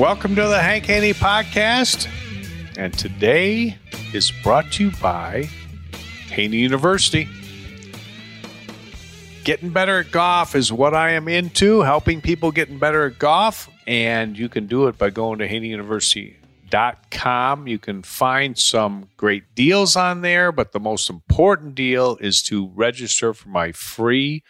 Welcome to the Hank Haney Podcast. And today is brought to you by Haney University. Getting better at golf is what I am into, helping people getting better at golf. And you can do it by going to haneyuniversity.com. You can find some great deals on there, but the most important deal is to register for my free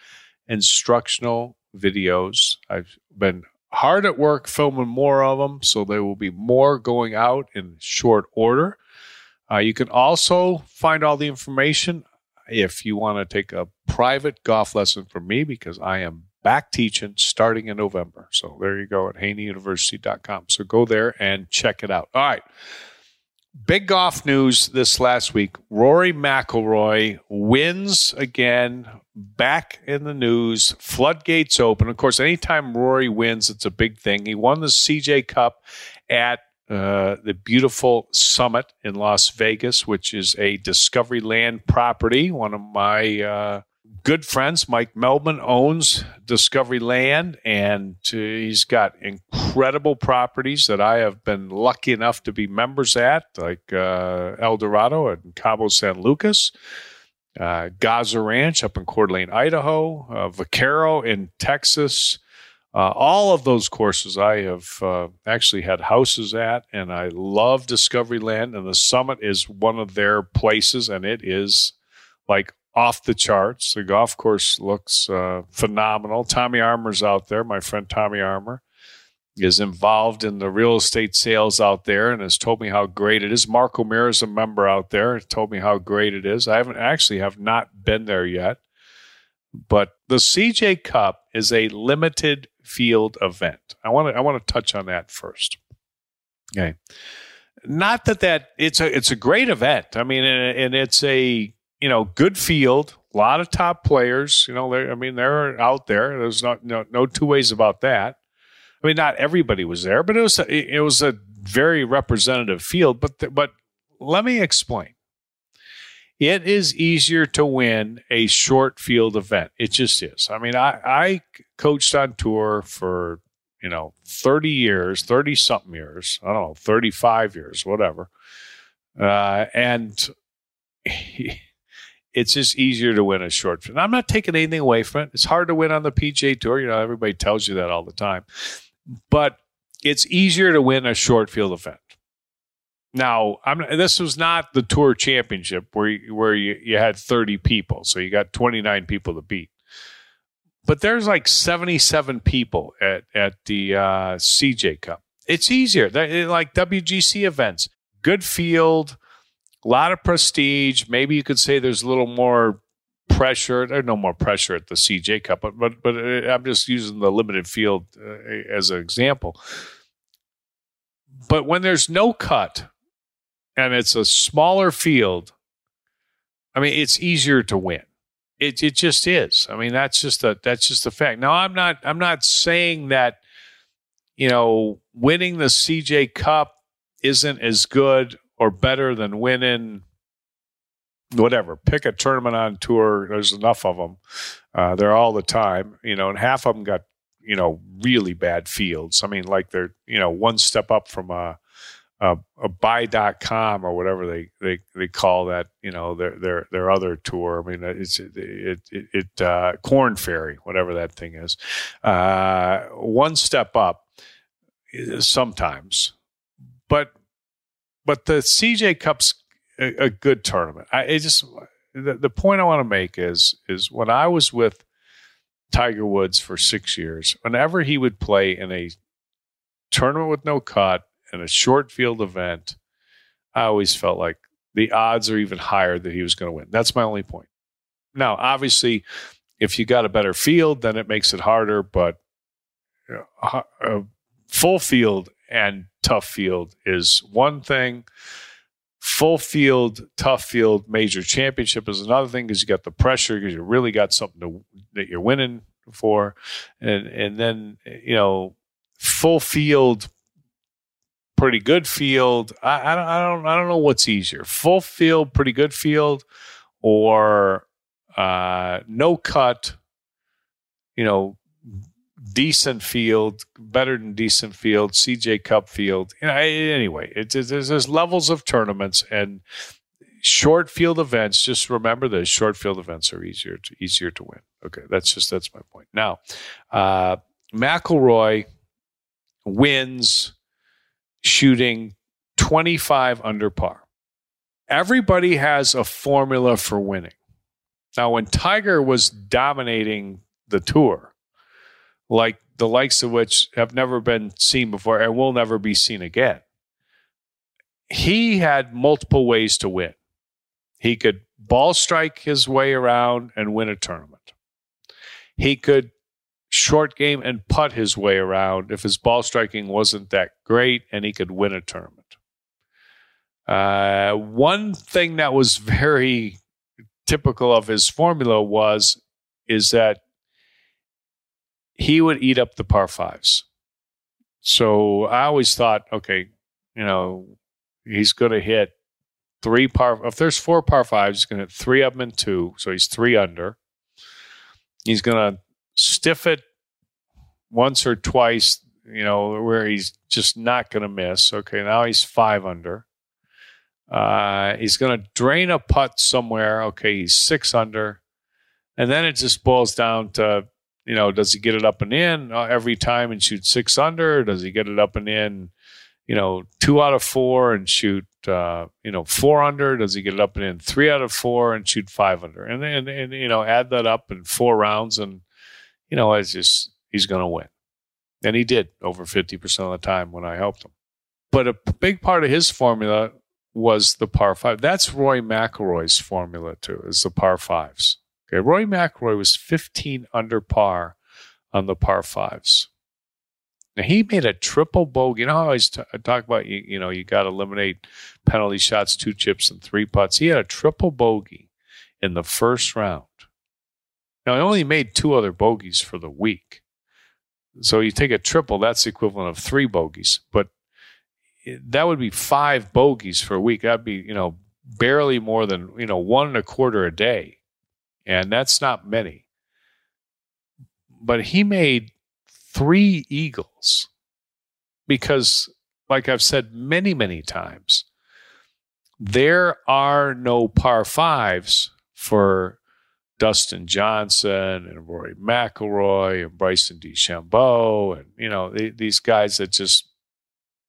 instructional videos. I've been hard at work filming more of them, so there will be more going out in short order. Uh, you can also find all the information if you want to take a private golf lesson from me because I am back teaching starting in November. So there you go at haneyuniversity.com. So go there and check it out. All right. Big golf news this last week. Rory McIlroy wins again, back in the news. Floodgates open. Of course, anytime Rory wins, it's a big thing. He won the CJ Cup at uh, the beautiful Summit in Las Vegas, which is a Discovery Land property. One of my uh, good friends, Mike Meldman, owns Discovery Land, and he's got incredible properties that I have been lucky enough to be members at, like uh, El Dorado and Cabo San Lucas, uh, Gozzer Ranch up in Coeur d'Alene, Idaho, uh, Vaquero in Texas. Uh, all of those courses I have uh, actually had houses at, and I love Discovery Land, and the summit is one of their places, and it is like off the charts. The golf course looks uh, phenomenal. Tommy Armour's out there. My friend Tommy Armour is involved in the real estate sales out there and has told me how great it is. Mark O'Meara is a member out there. And told me how great it is. I haven't actually have not been there yet, but the CJ Cup is a limited field event. I want to I want to touch on that first. Okay. Not that that it's a it's a great event. I mean, and it's a you know, good field, a lot of top players. You know, I mean, they're out there. There's not no, no two ways about that. I mean, not everybody was there, but it was a, it was a very representative field. But but let me explain. It is easier to win a short field event. It just is. I mean, I, I coached on tour for you know 30 years 30 something years i don't know 35 years whatever uh, and it's just easier to win a short field. I'm not taking anything away from it. It's hard to win on the PGA Tour. You know, everybody tells you that all the time. But it's easier to win a short field event. Now, I'm, this was not the Tour Championship where you, where you, you had 30 people, so you got 29 people to beat. But there's like 77 people at at the uh, CJ Cup. It's easier, like WGC events. Good field, a lot of prestige. Maybe you could say there's a little more pressure. There's no more pressure at the CJ Cup, but but but uh, I'm just using the limited field uh, as an example. But when there's no cut and it's a smaller field, I mean, it's easier to win. It it just is. I mean, that's just a that's just a fact. Now, I'm not I'm not saying that you know winning the CJ Cup isn't as good or better than winning whatever. Pick a tournament on tour. There's enough of them. Uh, they're all the time, you know, and half of them got you know really bad fields. I mean, like they're you know one step up from a a, a buy.com or whatever they, they, they call that, you know, their, their, their other tour. I mean, it's, it, it, it, uh, Korn Ferry, whatever that thing is, uh, one step up sometimes, but, but the CJ Cup's a, a good tournament. I it just, the, the point I want to make is, is when I was with Tiger Woods for six years, whenever he would play in a tournament with no cut, and a short field event, I always felt like the odds are even higher that he was going to win. That's my only point. Now, obviously, if you got a better field, then it makes it harder. But a full field and tough field is one thing. Full field, tough field, major championship is another thing because you got the pressure because you really got something to, that you're winning for, and and then you know full field pretty good field. I, I, don't, I don't, I don't know what's easier: full field, pretty good field, or uh, no cut. You know, decent field, better than decent field, CJ Cup field. You know, anyway, there's, levels of tournaments and short field events. Just remember that short field events are easier to easier to win. Okay, that's just that's my point. Now, uh, McIlroy wins shooting 25 under par. Everybody has a formula for winning. Now, when Tiger was dominating the tour, like the likes of which have never been seen before and will never be seen again, he had multiple ways to win. He could ball strike his way around and win a tournament. He could short game and putt his way around if his ball striking wasn't that great and he could win a tournament. Uh, one thing that was very typical of his formula was is that he would eat up the par fives. So I always thought, okay, you know, he's going to hit three par. If there's four par fives, he's going to hit three of them in two, so he's three under. He's going to stiff it once or twice, you know, where he's just not going to miss. Okay, now he's five under. Uh, he's going to drain a putt somewhere. Okay, he's six under. And then it just boils down to, you know, does he get it up and in every time and shoot six under? does he get it up and in, you know, two out of four and shoot, uh, you know, four under? Does he get it up and in three out of four and shoot five under? And then, and, you know, add that up in four rounds and, you know, it's just, he's going to win. And he did over 50% of the time when I helped him. But a big part of his formula was the par five. That's Roy McIlroy's formula too, is the par fives. Okay. Roy McIlroy was 15 under par on the par fives. Now he made a triple bogey. You know I always t- talk about you, you know, you got to eliminate penalty shots, two chips, and three putts. He had a triple bogey in the first round. Now, he only made two other bogeys for the week. So you take a triple, that's the equivalent of three bogeys. But eh, that would be five bogeys for a week. That'd be, you know, barely more than, you know, one and a quarter a day. And that's not many. But he made three eagles because, like I've said many, many times, there are no par fives for Dustin Johnson and Rory McIlroy and Bryson DeChambeau and you know they, these guys that just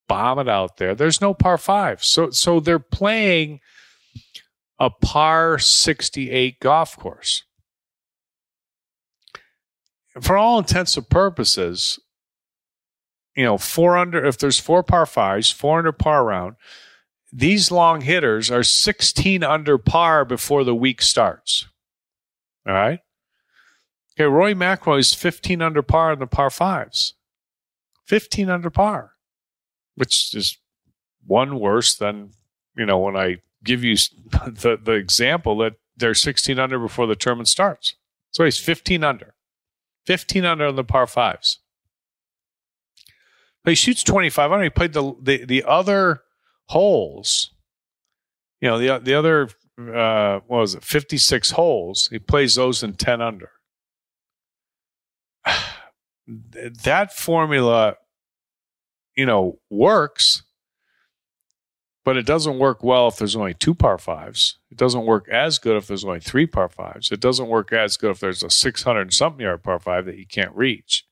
bomb it out there. There's no par five, so so they're playing a par 68 golf course. For all intents and purposes, you know, four under, if there's four par fives, four under par round, these long hitters are 16 under par before the week starts. All right. Okay, Roy McIlroy is 15 under par in the par fives. 15 under par, which is one worse than, you know, when I give you the, the example that they're 16 under before the tournament starts. So he's 15 under. 15 under on the par fives. But he shoots 25 under. He played the, the, the other holes, you know, the, the other, uh, what was it, 56 holes. He plays those in 10 under. that formula, you know, works, but it doesn't work well if there's only two par fives. It doesn't work as good if there's only three par fives. It doesn't work as good if there's a 600 something yard par five that you can't reach.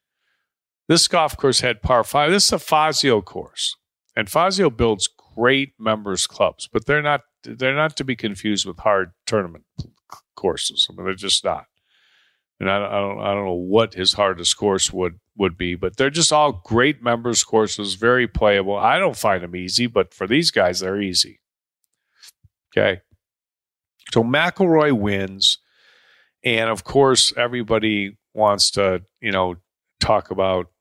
This golf course had par five. This is a Fazio course, and Fazio builds great members clubs, but they're not they're not to be confused with hard tournament courses. I mean, they're just not and I, I, don't I don't know what his hardest course would would be, but they're just all great members courses, very playable. I don't find them easy, but for these guys, they're easy. Okay, so McIlroy wins, and of course, everybody wants to you know talk about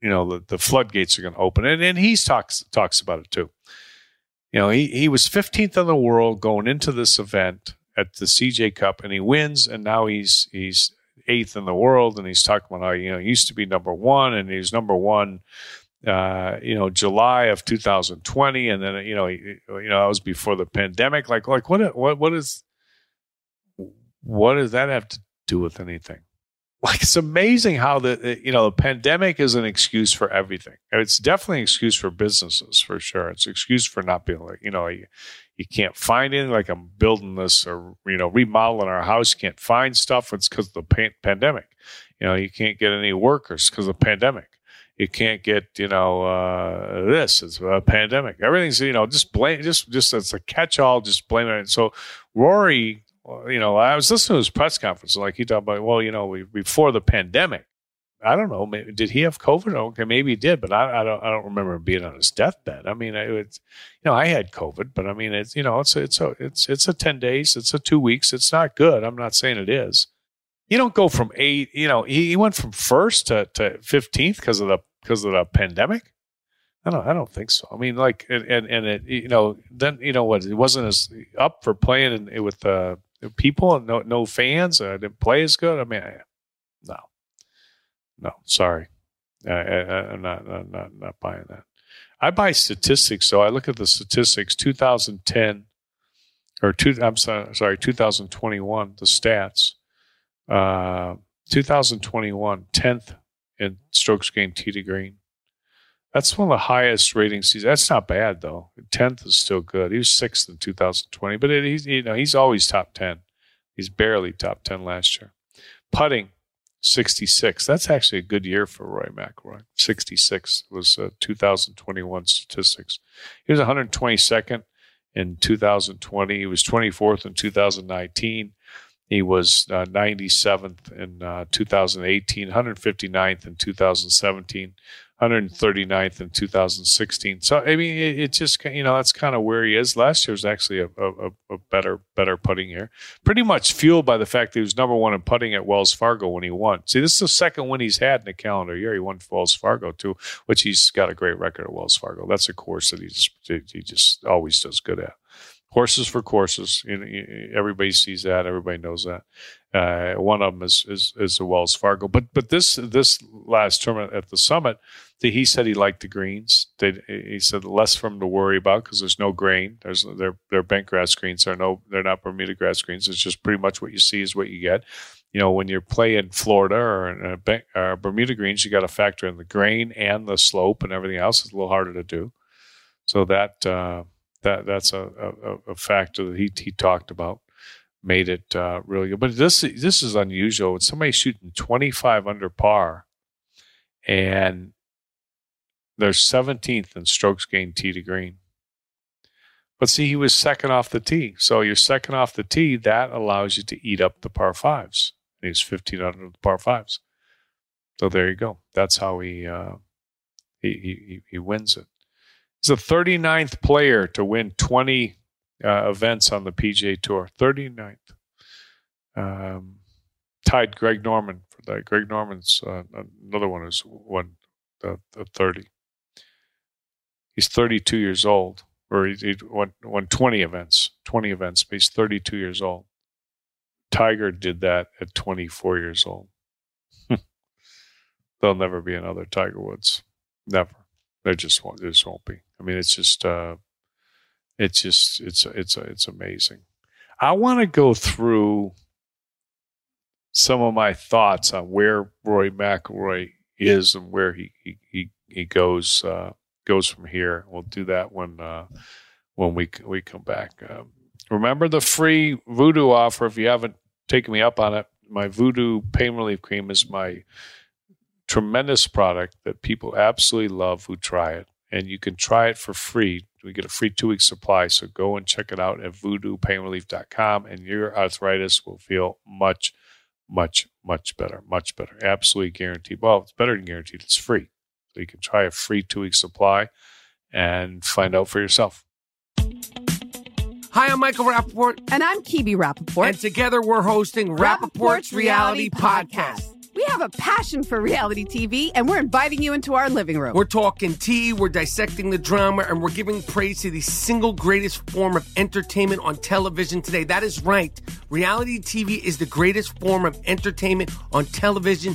you know the, the floodgates are going to open, and and he talks talks about it too. You know, he he was 15th in the world going into this event at the CJ Cup, and he wins, and now he's he's eighth in the world, and he's talking about how you know he used to be number one, and he's number one. Uh, you know, July of 2020, and then you know, you know, that was before the pandemic. Like, like what, what, what is, what does that have to do with anything? Like, it's amazing how the you know the pandemic is an excuse for everything. It's definitely an excuse for businesses for sure. It's an excuse for not being like you know you you can't find anything. Like I'm building this or you know remodeling our house, can't find stuff. It's because of the pan- pandemic. You know, you can't get any workers because of the pandemic. You can't get you know uh, this. It's a pandemic. Everything's you know just blame. Just just it's a catch all. Just blame it. So Rory, you know, I was listening to his press conference. Like he talked about, well, you know, we, before the pandemic, I don't know. Maybe, did he have COVID? Okay, maybe he did, but I, I don't. I don't remember him being on his deathbed. I mean, it's you know, I had COVID, but I mean, it's you know, it's it's a it's it's a ten days, it's a two weeks. It's not good. I'm not saying it is. You don't go from eight. You know, he, he went from first to fifteenth because of the because of the pandemic. I don't. I don't think so. I mean, like, and and, and it, you know, then you know what? It wasn't as up for playing in, with uh, people and no no fans. I didn't play as good. I mean, I, no no, sorry. I, am not, I'm not, not buying that. I buy statistics, so I look at the statistics. 2010 or two. I'm sorry, sorry 2021. The stats. Uh, 2021, 10th in strokes gained tee to green. That's one of the highest rating seasons. That's not bad though. 10th is still good. He was sixth in 2020, but it, he's you know he's always top 10. He's barely top 10 last year. Putting 66. That's actually a good year for Roy McIlroy. 66 was uh, 2021 statistics. He was 122nd in 2020. He was 24th in 2019. He was uh, 97th in uh, 2018, 159th in 2017, 139th in 2016. So I mean, it, it, just you know that's kind of where he is. Last year was actually a, a, a, better better putting year, pretty much fueled by the fact that he was number one in putting at Wells Fargo when he won. See, this is the second win he's had in a calendar year. He won Wells Fargo too, which he's got a great record at Wells Fargo. That's a course that he just he just always does good at horses for courses. You know, everybody sees that. Everybody knows that. Uh, one of them is, is is the Wells Fargo. But but this this last tournament at the summit, he said he liked the greens. They, he said less for him to worry about because there's no grain. There's they're they're bent grass greens. They're no they're not Bermuda grass greens. It's just pretty much what you see is what you get. You know, when you're playing Florida or, a, or Bermuda greens, you got to factor in the grain and the slope and everything else. It's a little harder to do. So that uh, that that's a, a, a, factor that he he talked about made it uh, really good. But this this is unusual. When shooting 25 under par, and they're 17th in strokes gained tee to green. But see, he was second off the tee. So you're second off the tee. That allows you to eat up the par fives. He was 15 under the par fives. So there you go. That's how he uh, he, he he wins it. He's the 39th player to win 20 uh, events on the PGA Tour. 39th. Um, tied Greg Norman for that. Greg Norman's uh, another one who's won the, the 30. He's 32 years old, or he, he won, won 20 events, 20 events, but he's 32 years old. Tiger did that at 24 years old. There'll never be another Tiger Woods. Never. There just won't. There just won't be. I mean, it's just, uh, it's just, it's, it's, it's amazing. I want to go through some of my thoughts on where Roy McIlroy is and where he he he, he goes uh, goes from here. We'll do that when uh, when we we come back. Um, remember the free Voodoo offer if you haven't taken me up on it. My Voodoo pain relief cream is my tremendous product that people absolutely love who try it, and you can try it for free. We get a free two week supply, so go and check it out at voodoopainrelief.com, and your arthritis will feel much much, much better, much better. Absolutely guaranteed. Well, it's better than guaranteed. It's free. So you can try a free two week supply and find out for yourself. Hi, I'm Michael Rapaport. And I'm Kibi Rapaport. And together we're hosting Rapaport's, Rapaport's Reality, Reality Podcast. Podcast. We have a passion for reality TV, and we're inviting you into our living room. We're talking tea, we're dissecting the drama, and we're giving praise to the single greatest form of entertainment on television today. That is right. Reality TV is the greatest form of entertainment on television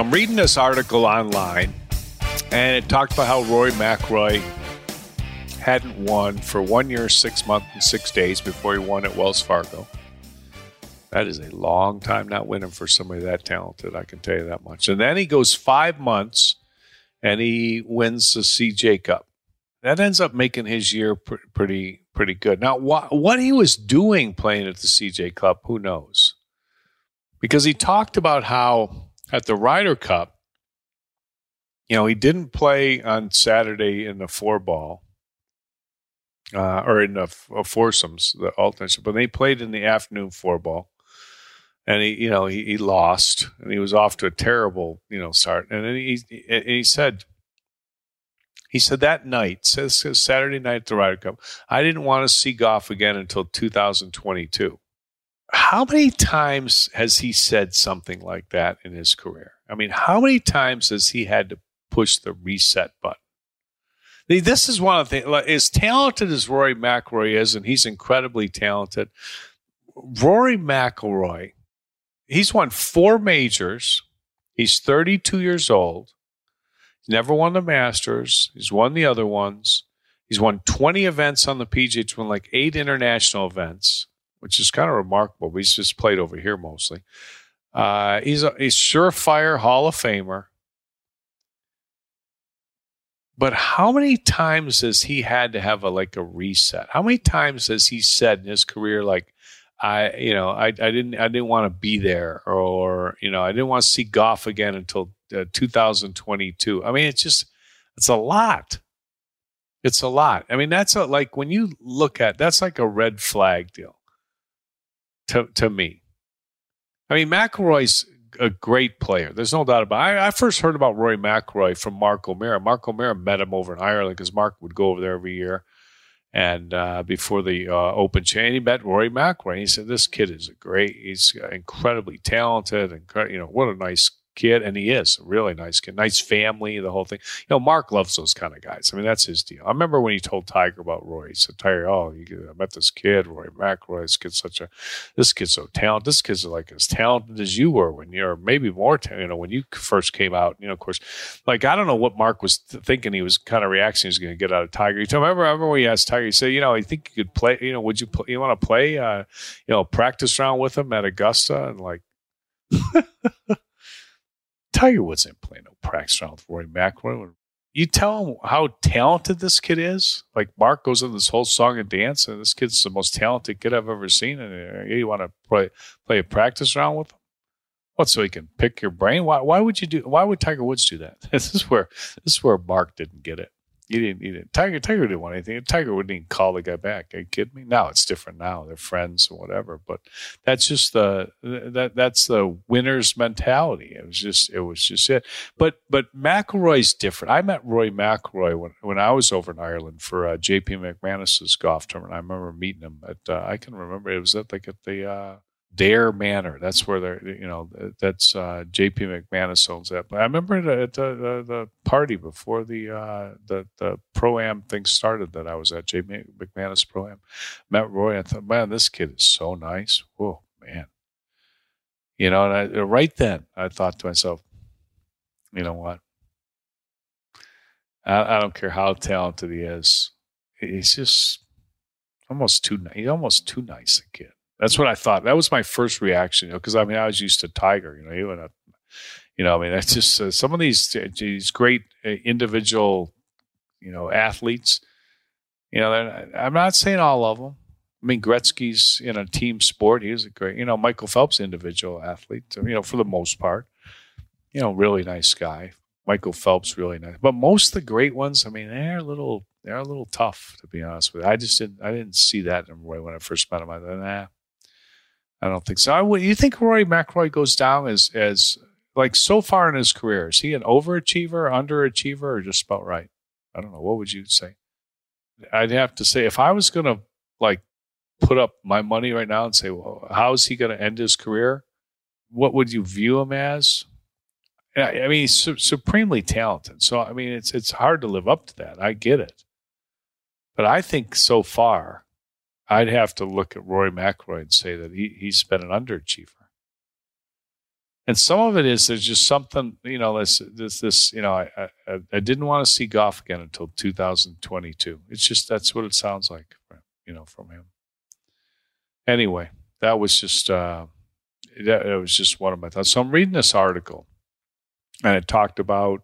I'm reading this article online, and it talked about how Roy McRoy hadn't won for one year, six months, and six days before he won at Wells Fargo. That is a long time not winning for somebody that talented. I can tell you that much. And then he goes five months, and he wins the CJ Cup. That ends up making his year pr- pretty pretty good. Now, wh- what he was doing playing at the CJ Cup, who knows? Because he talked about how at the Ryder Cup, you know, he didn't play on Saturday in the four ball uh, or in the uh, foursomes, the alternates, but they played in the afternoon four ball. and he, you know, he, he lost, and he was off to a terrible, you know, start. And then he, he said, he said that night, says Saturday night at the Ryder Cup, I didn't want to see golf again until 2022. How many times has he said something like that in his career? I mean, how many times has he had to push the reset button? This is one of the things. As talented as Rory McIlroy is, and he's incredibly talented, Rory McIlroy, he's won four majors. He's 32 years old. He's never won the Masters. He's won the other ones. He's won 20 events on the PGA. Won like eight international events, which is kind of remarkable. He's just played over here mostly. Uh, he's a he's surefire Hall of Famer. But how many times has he had to have a like a reset? How many times has he said in his career like I you know I I didn't I didn't want to be there or you know I didn't want to see golf again until uh, 2022. I mean it's just it's a lot. It's a lot. I mean that's a, like when you look at that's like a red flag deal to to me. I mean McIlroy's a great player. There's no doubt about it. I, I first heard about Roy McIlroy from Mark O'Meara. Mark O'Meara met him over in Ireland because Mark would go over there every year. And uh, before the uh, Open chain, he met Rory McIlroy. He said, "This kid is a great. He's incredibly talented, and you know what a nice kid, and he is a really nice kid, nice family, the whole thing. You know, Mark loves those kind of guys. I mean, that's his deal. I remember when he told Tiger about Roy. He said, Tiger, oh, you, I met this kid, Roy McIlroy. This kid's such a, this kid's so talented. This kid's like as talented as you were when you're maybe more, you know, when you first came out. You know, of course, like I don't know what Mark was th- thinking. He was kind of reacting. He was going to get out of Tiger. You remember, remember when he asked Tiger, he said, you know, I think you could play. You know, would you play, you want to play? Uh, you know, practice round with him at Augusta and like. Tiger Woods ain't playing no practice round with Roy McIlroy. You tell him how talented this kid is. Like Mark goes into this whole song and dance, and this kid's the most talented kid I've ever seen. And you want to play play a practice round with him? What? So he can pick your brain? Why? Why would you do? Why would Tiger Woods do that? This is where this is where Mark didn't get it. He didn't. He didn't. Tiger. Tiger didn't want anything. Tiger wouldn't even call the guy back. Are you kidding me? Now it's different. Now they're friends or whatever. But that's just the that that's the winner's mentality. It was just it was just it. But but McIlroy's different. I met Roy McIlroy when when I was over in Ireland for uh, J.P. McManus's golf tournament. I remember meeting him at. Uh, I can remember it was at like at the. Uh, Adare Manor. That's where they're, you know, that's uh, J.P. McManus owns that. But I remember at the, the, the party before the uh, the the pro am thing started that I was at J.P. McManus pro am. Met Roy. I thought, man, this kid is so nice. Whoa, man. You know, and I, right then I thought to myself, you know what? I, I don't care how talented he is. He's just almost too. He's almost too nice a kid. That's what I thought. That was my first reaction, you know, because I mean, I was used to Tiger, you know, went up, you know, I mean, that's just uh, some of these these great uh, individual, you know, athletes. You know, I'm not saying all of them. I mean, Gretzky's in a team sport. He was a great, you know, Michael Phelps, individual athlete, you know, for the most part. You know, really nice guy. Michael Phelps, really nice. But most of the great ones, I mean, they're a little, they're a little tough, to be honest with you. I just didn't, I didn't see that in Roy when I first met him. I thought, nah, I don't think so. I, you think Rory McIlroy goes down as as like so far in his career? Is he an overachiever, underachiever, or just about right? I don't know. What would you say? I'd have to say if I was going to like put up my money right now and say, well, how is he going to end his career? What would you view him as? I mean, he's su- supremely talented. So I mean, it's it's hard to live up to that. I get it, but I think so far I'd have to look at Roy McIlroy and say that he, he's been an underachiever. And some of it is there's just something, you know, this, this, this you know, I, I, I didn't want to see golf again until 2022. It's just, that's what it sounds like, you know, from him. Anyway, that was just, uh, that, that was just one of my thoughts. So I'm reading this article and it talked about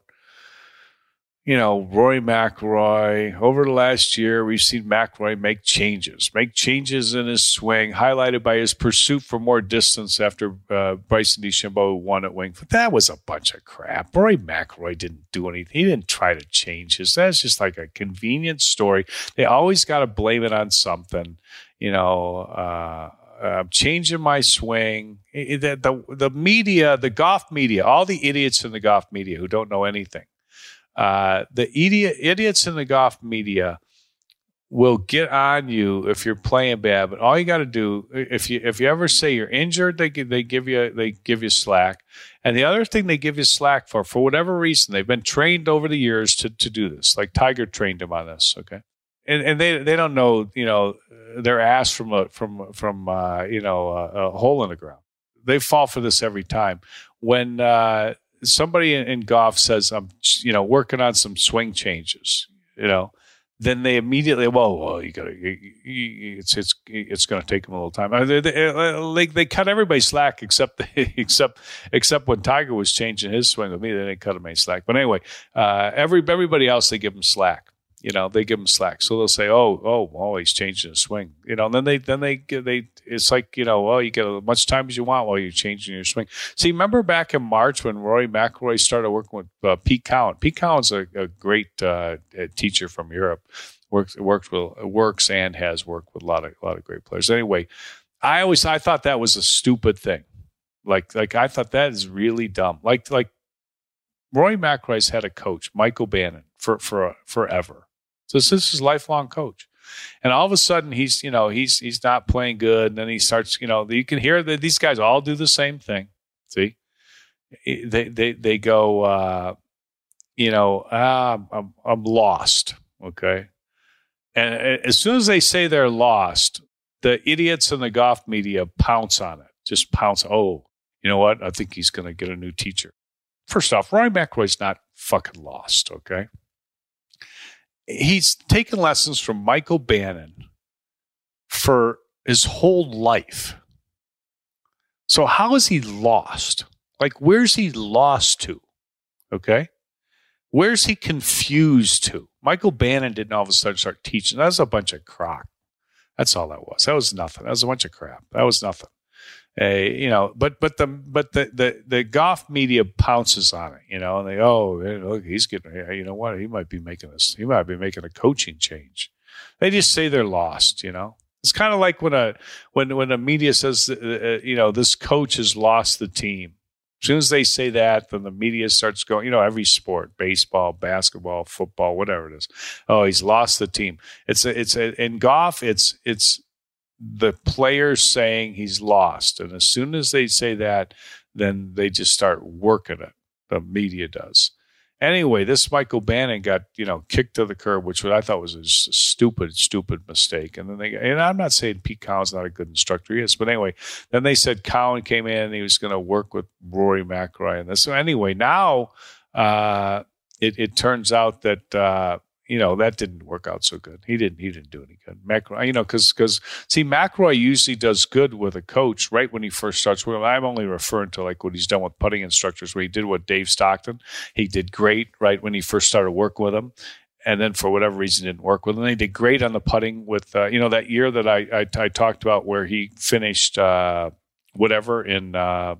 you know, Roy McIlroy. Over the last year, we've seen McIlroy make changes, make changes in his swing, highlighted by his pursuit for more distance after uh, Bryson DeChambeau won at Winged Foot. That was a bunch of crap. Roy McIlroy didn't do anything. He didn't try to change his. That's just like a convenient story. They always got to blame it on something, you know. Uh, I'm changing my swing. The, the the media, the golf media, all the idiots in the golf media who don't know anything, uh, the idiot idiots in the golf media will get on you if you're playing bad. But all you got to do if you if you ever say you're injured, they give, they give you they give you slack. And the other thing they give you slack for, for whatever reason, they've been trained over the years to to do this. Like Tiger trained him on this. Okay. And, and they they don't know you know their ass from a from from uh, you know a, a hole in the ground. They fall for this every time. When uh, somebody in, golf says I'm you know working on some swing changes, you know, then they immediately well, well you got to it's it's it's going to take them a little time. Uh, They, they, uh, they, cut everybody slack except the, except except when Tiger was changing his swing with me, they didn't cut him any slack. But anyway, uh, every everybody else they give him slack. You know, they give him slack. So they'll say, "Oh, oh, oh, he's changing his swing." You know, and then they then they they it's like you know, oh you get as much time as you want while you're changing your swing. See, remember back in March when Rory McIlroy started working with uh, Pete Cowan. Pete Cowan's a, a great uh, teacher from Europe. Works works with works and has worked with a lot of a lot of great players. Anyway, I always I thought that was a stupid thing. Like like I thought that is really dumb. Like like Rory McIlroy's had a coach, Michael Bannon, for for forever. So this is lifelong coach. And all of a sudden he's, you know, he's he's not playing good. And then he starts, you know, you can hear that these guys all do the same thing. See? They they they go uh, you know, ah, I'm I'm lost. Okay. And as soon as they say they're lost, the idiots in the golf media pounce on it. Just pounce. Oh, you know what? I think he's going to get a new teacher. First off, Roy McIlroy's not fucking lost. Okay he's taken lessons from Michael Bannon for his whole life. So how is he lost? Like where's he lost to? Okay? Where's he confused to? Michael Bannon didn't all of a sudden start teaching. That was a bunch of crock. That's all that was. That was nothing. That was a bunch of crap. That was nothing. You know, but but the but the, the the golf media pounces on it, you know, and they oh look he's getting you know what he might be making this he might be making a coaching change. They just say they're lost, you know. It's kind of like when a when when the media says uh, uh, you know this coach has lost the team. As soon as they say that, then the media starts going. You know, every sport, baseball, basketball, football, whatever it is. Oh, he's lost the team. It's a, it's a, in golf. It's it's the players saying he's lost. And as soon as they say that, then they just start working it. The media does. Anyway, this Michael Bannon got you know kicked to the curb, which I thought was a stupid, stupid mistake. And then they, and I'm not saying Pete Cowan's not a good instructor, he is, but anyway, then they said Cowan came in and he was going to work with Rory McIlroy and this. So anyway, now uh, it, it turns out that uh, you know that didn't work out so good. He didn't. He didn't do any good. McIlroy, you know, because because see, McIlroy usually does good with a coach right when he first starts. Well, I'm only referring to like what he's done with putting instructors, where he did what Dave Stockton. He did great right when he first started working with him, and then for whatever reason didn't work with him. They did great on the putting with uh, you know that year that I, I, I talked about where he finished uh, whatever in. Uh,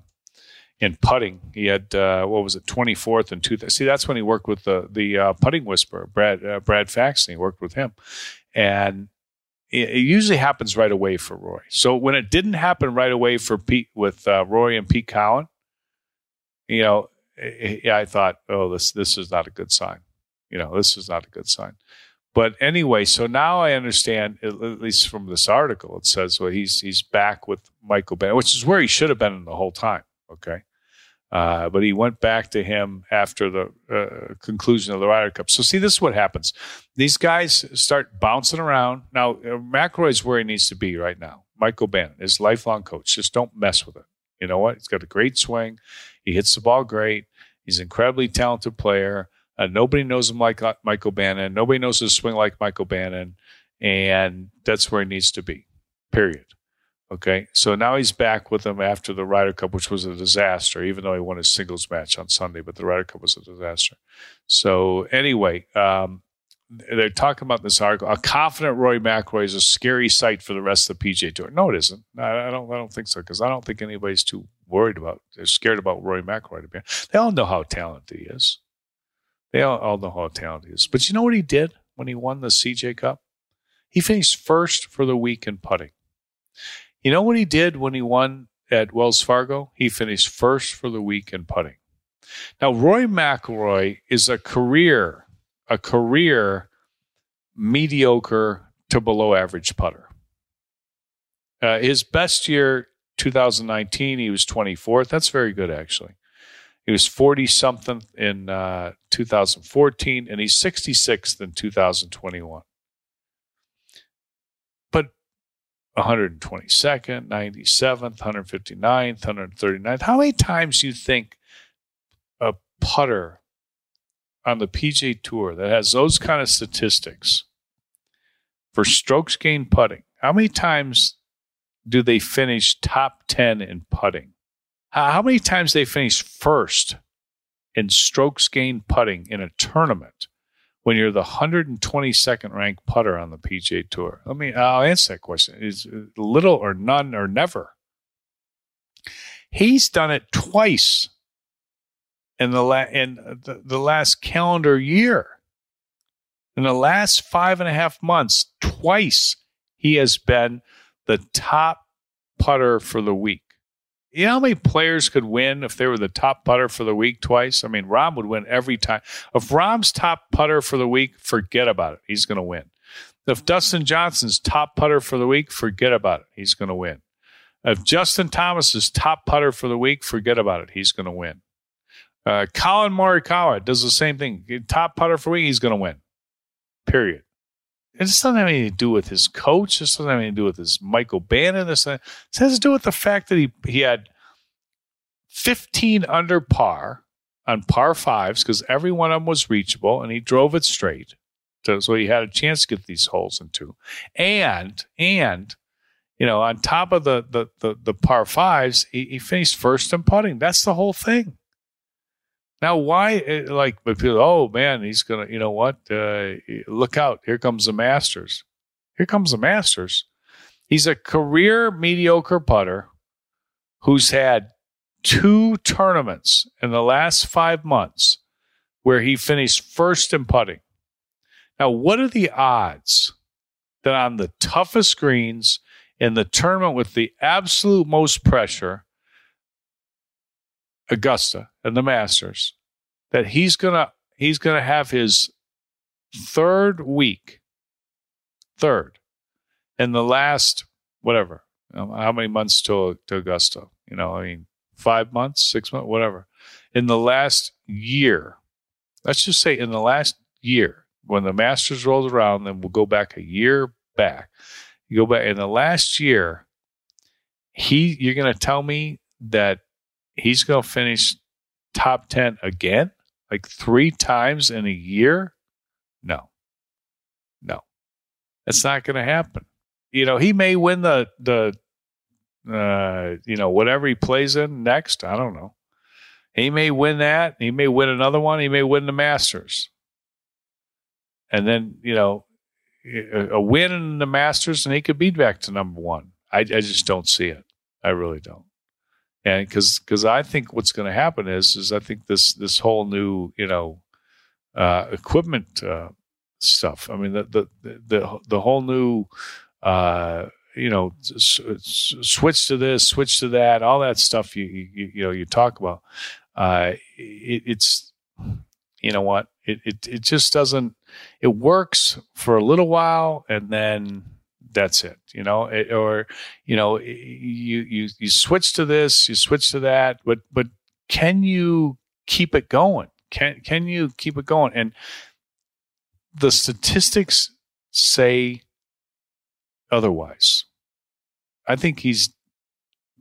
in putting. He had uh, what was it, twenty fourth and two. See, that's when he worked with the the uh, putting whisperer, Brad uh, Brad Faxon. He worked with him, and it, it, usually happens right away for Roy. So when it didn't happen right away for Pete with uh, Roy and Pete Cowan, you know, yeah, I thought, oh, this this is not a good sign. You know, this is not a good sign. But anyway, so now I understand, at least from this article, it says, well, he's he's back with Michael Bannon, which is where he should have been the whole time. Okay. Uh, but he went back to him after the uh, conclusion of the Ryder Cup. So, see, this is what happens. These guys start bouncing around. Now, uh, McIlroy's where he needs to be right now. Michael Bannon, his lifelong coach. Just don't mess with it. You know what? He's got a great swing. He hits the ball great. He's an incredibly talented player. Uh, nobody knows him like Michael Bannon. Nobody knows his swing like Michael Bannon. And that's where he needs to be, period. Okay, so now he's back with them after the Ryder Cup, which was a disaster, even though he won his singles match on Sunday, but the Ryder Cup was a disaster. So, anyway, um, they're talking about this article. A confident Roy McIlroy is a scary sight for the rest of the PGA Tour. No, it isn't. I, I don't. I don't think so because I don't think anybody's too worried about. They're scared about Roy McIlroy. To be, they all know how talented he is. They all, all know how talented he is. But you know what he did when he won the CJ Cup? He finished first for the week in putting. You know what he did when he won at Wells Fargo? He finished first for the week in putting. Now, Roy McIlroy is a career, a career mediocre to below average putter. Uh, his best year, 2019, he was 24th. That's very good, actually. He was 40 something in uh, 2014, and he's 66th in 2021. But 122nd, 97th, 159th, 139th. How many times do you think a putter on the PGA Tour that has those kind of statistics for strokes gained putting, how many times do they finish top 10 in putting? How many times they finish first in strokes gained putting in a tournament when you're the 122nd ranked putter on the PGA Tour? Let me, I'll answer that question. Is little or none or never. He's done it twice in the la- in the, the last calendar year. In the last five and a half months, twice he has been the top putter for the week. You know how many players could win if they were the top putter for the week twice? I mean, Rahm would win every time. If Rahm's top putter for the week, forget about it. He's going to win. If Dustin Johnson's top putter for the week, forget about it. He's going to win. If Justin Thomas is top putter for the week, forget about it. He's going to win. Uh, Collin Morikawa does the same thing. Top putter for week, he's going to win. Period. It just doesn't have anything to do with his coach. It doesn't have anything to do with his Michael Bannon. This has to do with the fact that he he had 15 under par on par fives because every one of them was reachable, and he drove it straight. So, so he had a chance to get these holes into, and and you know on top of the the the, the par fives, he, he finished first in putting. That's the whole thing. Now, why, eh, like, people, oh man, he's going to, you know what? Uh, look out. Here comes the Masters. Here comes the Masters. He's a career mediocre putter who's had two tournaments in the last five months where he finished first in putting. Now, what are the odds that on the toughest greens in the tournament with the absolute most pressure, Augusta and the Masters that he's gonna he's gonna have his third week, third, in the last whatever how many months to to Augusta? You know, I mean, five months, six months, whatever. In the last year, let's just say in the last year, when the Masters rolls around, then we'll go back a year back. You go back in the last year, he you're going to tell me that he's going to finish top 10 again, like three times in a year? No, no, it's not going to happen. You know, he may win the, the, uh, you know, whatever he plays in next. I don't know. He may win that. He may win another one. He may win the Masters. And then, you know, a win in the Masters and he could be back to number one. I, I just don't see it. I really don't and because because I think what's going to happen is is I think this this whole new you know uh, equipment uh, stuff. I mean the the the the whole new uh, you know s- s- switch to this, switch to that, all that stuff you you, you know you talk about. Uh, it, it's you know what it, it it just doesn't it works for a little while and then that's it you know? It, or you know you you you switch to this you switch to that but but can you keep it going? Can can you keep it going? And the statistics say otherwise. I think he's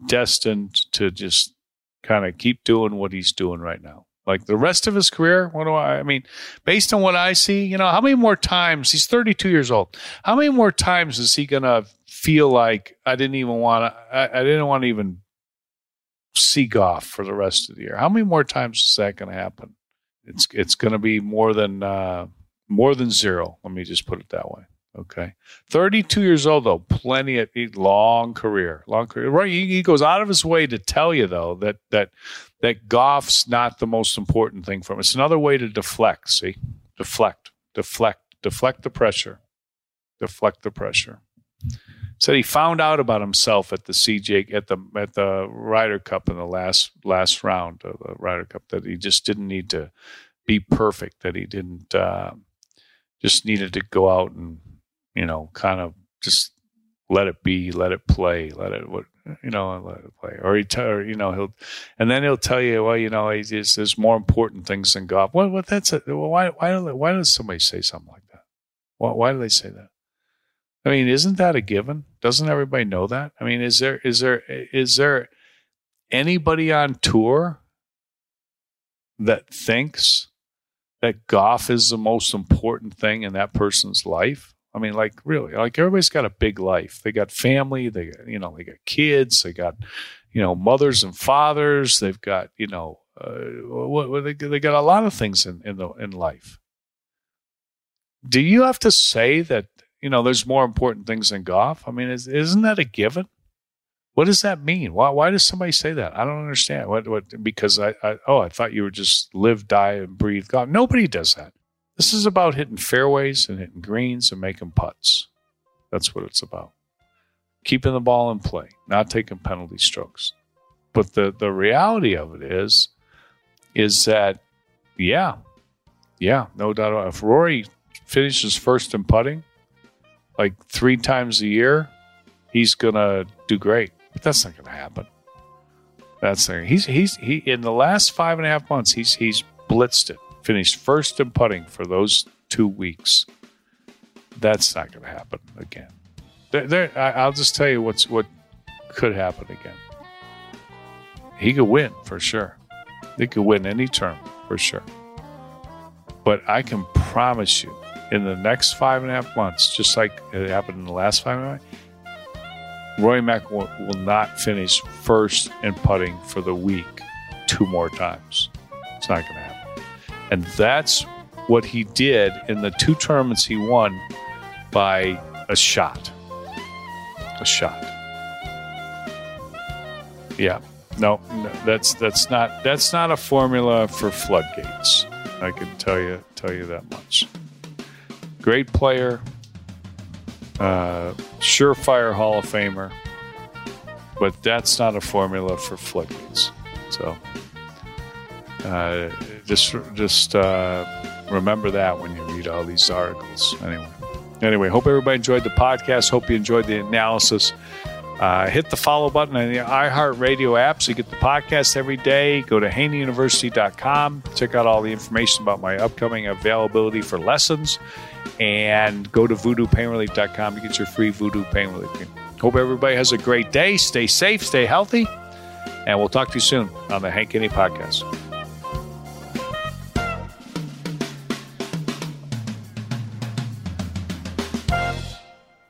destined to just kind of keep doing what he's doing right now like the rest of his career, what do I, I mean, based on what I see, you know, how many more times, he's 32 years old, how many more times is he going to feel like I didn't even want to, I, I, didn't want to even see golf for the rest of the year? How many more times is that going to happen? It's, it's going to be more than, uh, more than zero. Let me just put it that way. Okay. 32 years old, though, plenty of long career, long career. Right. He, he goes out of his way to tell you, though, that, that, that golf's not the most important thing for him. It's another way to deflect. See, deflect, deflect, deflect the pressure, deflect the pressure. said he found out about himself at the CJ at the at the Ryder Cup in the last last round of the Ryder Cup that he just didn't need to be perfect. That he didn't uh, just needed to go out and you know kind of just let it be, let it play, let it what you know, let it play. Or he tell, or, you know, he'll, and then he'll tell you, well, you know, there's more important things than golf. Well, well that's a, well, why, why, why does somebody say something like that? Why, why do they say that? I mean, isn't that a given? Doesn't everybody know that? I mean, is there, is there, is there anybody on tour that thinks that golf is the most important thing in that person's life? I mean, like really, like everybody's got a big life. They got family. They, you know, they got kids. They got, you know, mothers and fathers. They've got, you know, uh, what, they, they got a lot of things in in the in life. Do you have to say that you know there's more important things than golf? I mean, is, isn't that a given? What does that mean? Why why does somebody say that? I don't understand. What what because I, I oh I thought you were just live, die, and breathe golf. Nobody does that. This is about hitting fairways and hitting greens and making putts. That's what it's about. Keeping the ball in play, not taking penalty strokes. But the, the reality of it is, is that, yeah, yeah, no doubt. If Rory finishes first in putting, like three times a year, he's gonna do great. But that's not gonna happen. That's not, he's he's he in the last five and a half months he's he's blitzed it finished first in putting for those two weeks. That's not going to happen again. There, there, I'll just tell you what's what could happen again. He could win for sure. He could win any term for sure. But I can promise you, in the next five and a half months, just like it happened in the last five and a half, Roy Mac will, will not finish first in putting for the week two more times. It's not going to happen. And that's what he did in the two tournaments he won by a shot. A shot. Yeah. No, no, that's that's not that's not a formula for floodgates. I can tell you tell you that much. Great player, uh, surefire Hall of Famer, but that's not a formula for floodgates. So uh, just just uh, remember that when you read all these articles. Anyway, anyway, hope everybody enjoyed the podcast. Hope you enjoyed the analysis. Uh, hit the follow button on the iHeartRadio app so you get the podcast every day. Go to haneyuniversity.com. Check out all the information about my upcoming availability for lessons. And go to voodoopainrelief.com to get your free voodoo pain relief. Hope everybody has a great day. Stay safe, stay healthy. And we'll talk to you soon on the Hank Haney Podcast.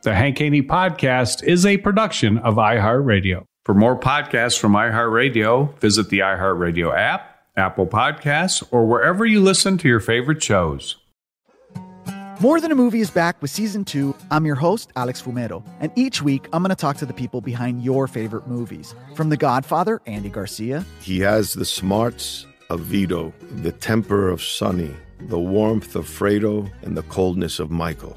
The Hank Haney Podcast is a production of iHeartRadio. For more podcasts from iHeartRadio, visit the iHeartRadio app, Apple Podcasts, or wherever you listen to your favorite shows. More Than a Movie is back with season two. I'm your host, Alex Fumero, and each week I'm going to talk to the people behind your favorite movies. From The Godfather, Andy Garcia. He has the smarts of Vito, the temper of Sonny, the warmth of Fredo, and the coldness of Michael